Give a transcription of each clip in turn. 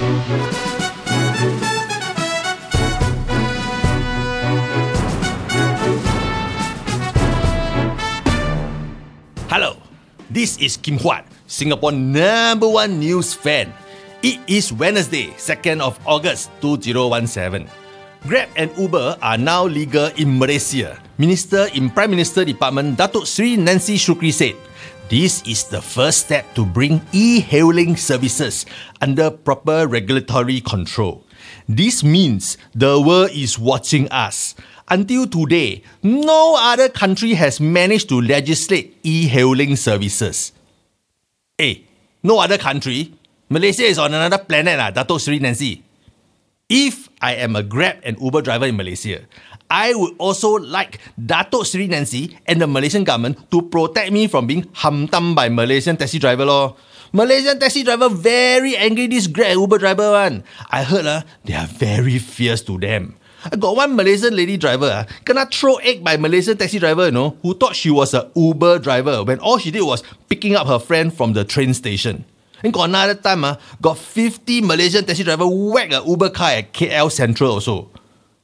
Hello, this is Kim Huat, Singapore number one news fan. It is Wednesday, 2nd of August 2017. Grab and Uber are now legal in Malaysia. Minister in Prime Minister Department Datuk Sri Nancy Shukri said, this is the first step to bring e-hailing services under proper regulatory control. This means the world is watching us. Until today, no other country has managed to legislate e-hailing services. Hey, no other country? Malaysia is on another planet, ah, Datuk Sri Nancy. If I am a Grab and Uber driver in Malaysia, I would also like Datuk Sri Nancy and the Malaysian government to protect me from being hamtam by Malaysian taxi driver law. Malaysian taxi driver very angry this Grab and Uber driver one. I heard uh, they are very fierce to them. I got one Malaysian lady driver, uh, gonna throw egg by Malaysian taxi driver, you know, who thought she was a Uber driver when all she did was picking up her friend from the train station. And got another time, uh, got 50 Malaysian taxi driver whack a Uber car at KL Central also.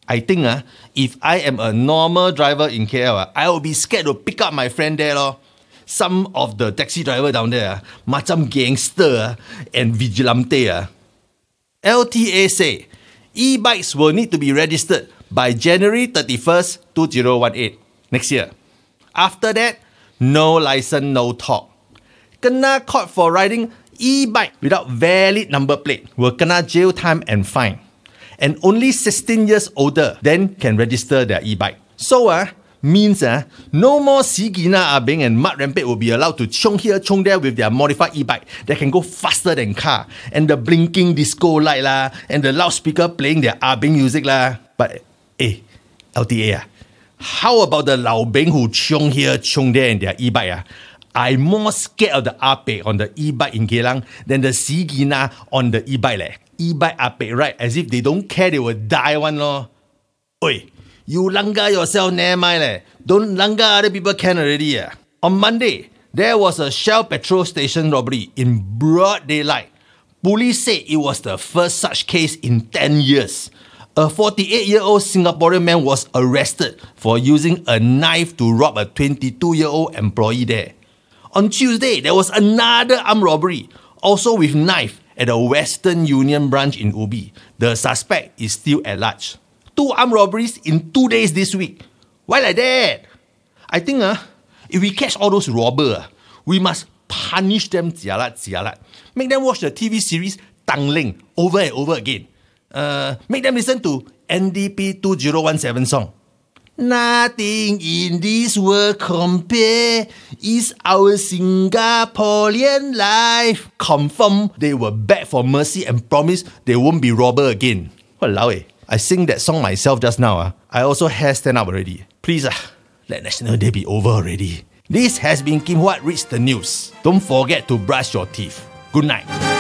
I think uh, if I am a normal driver in KL, uh, I will be scared to pick up my friend there. Lor. Some of the taxi driver down there, uh, gangster uh, and vigilante. Uh. LTA say e-bikes will need to be registered by January 31st, 2018, next year. After that, no license, no talk. Kena caught for riding e-bike without valid number plate will kena jail time and fine. And only 16 years older then can register their e-bike. So uh, means uh, no more Sigina Abing and Mat Rempit will be allowed to chong here, chong there with their modified e-bike that can go faster than car. And the blinking disco light lah, and the loudspeaker playing their Abing music lah. But eh, LTA ah, how about the Lao Bing who chung here, chong there in their e-bike ah? I'm more scared of the Ape on the e-bike in Geylang than the Sigina on the e-bike leh. E-bike Ape right as if they don't care they will die one lor. Oi, you langa yourself never mind leh. Don't langa other people can already ah. On Monday, there was a Shell petrol station robbery in broad daylight. Police said it was the first such case in 10 years. A 48 year old Singaporean man was arrested for using a knife to rob a 22 year old employee there. On Tuesday, there was another armed robbery, also with knife, at a Western Union branch in Ubi. The suspect is still at large. Two armed robberies in two days this week. Why like that? I think uh, if we catch all those robbers, uh, we must punish them jialat jialat. Make them watch the TV series Tanglin over and over again. Uh, make them listen to NDP 2017 song. Nothing in this world compare is our Singaporean life. Confirm they will beg for mercy and promise they won't be robber again. Walao eh. I sing that song myself just now. Uh. I also hair stand up already. Please uh, let National Day be over already. This has been Kim Huat Reads the News. Don't forget to brush your teeth. Good night.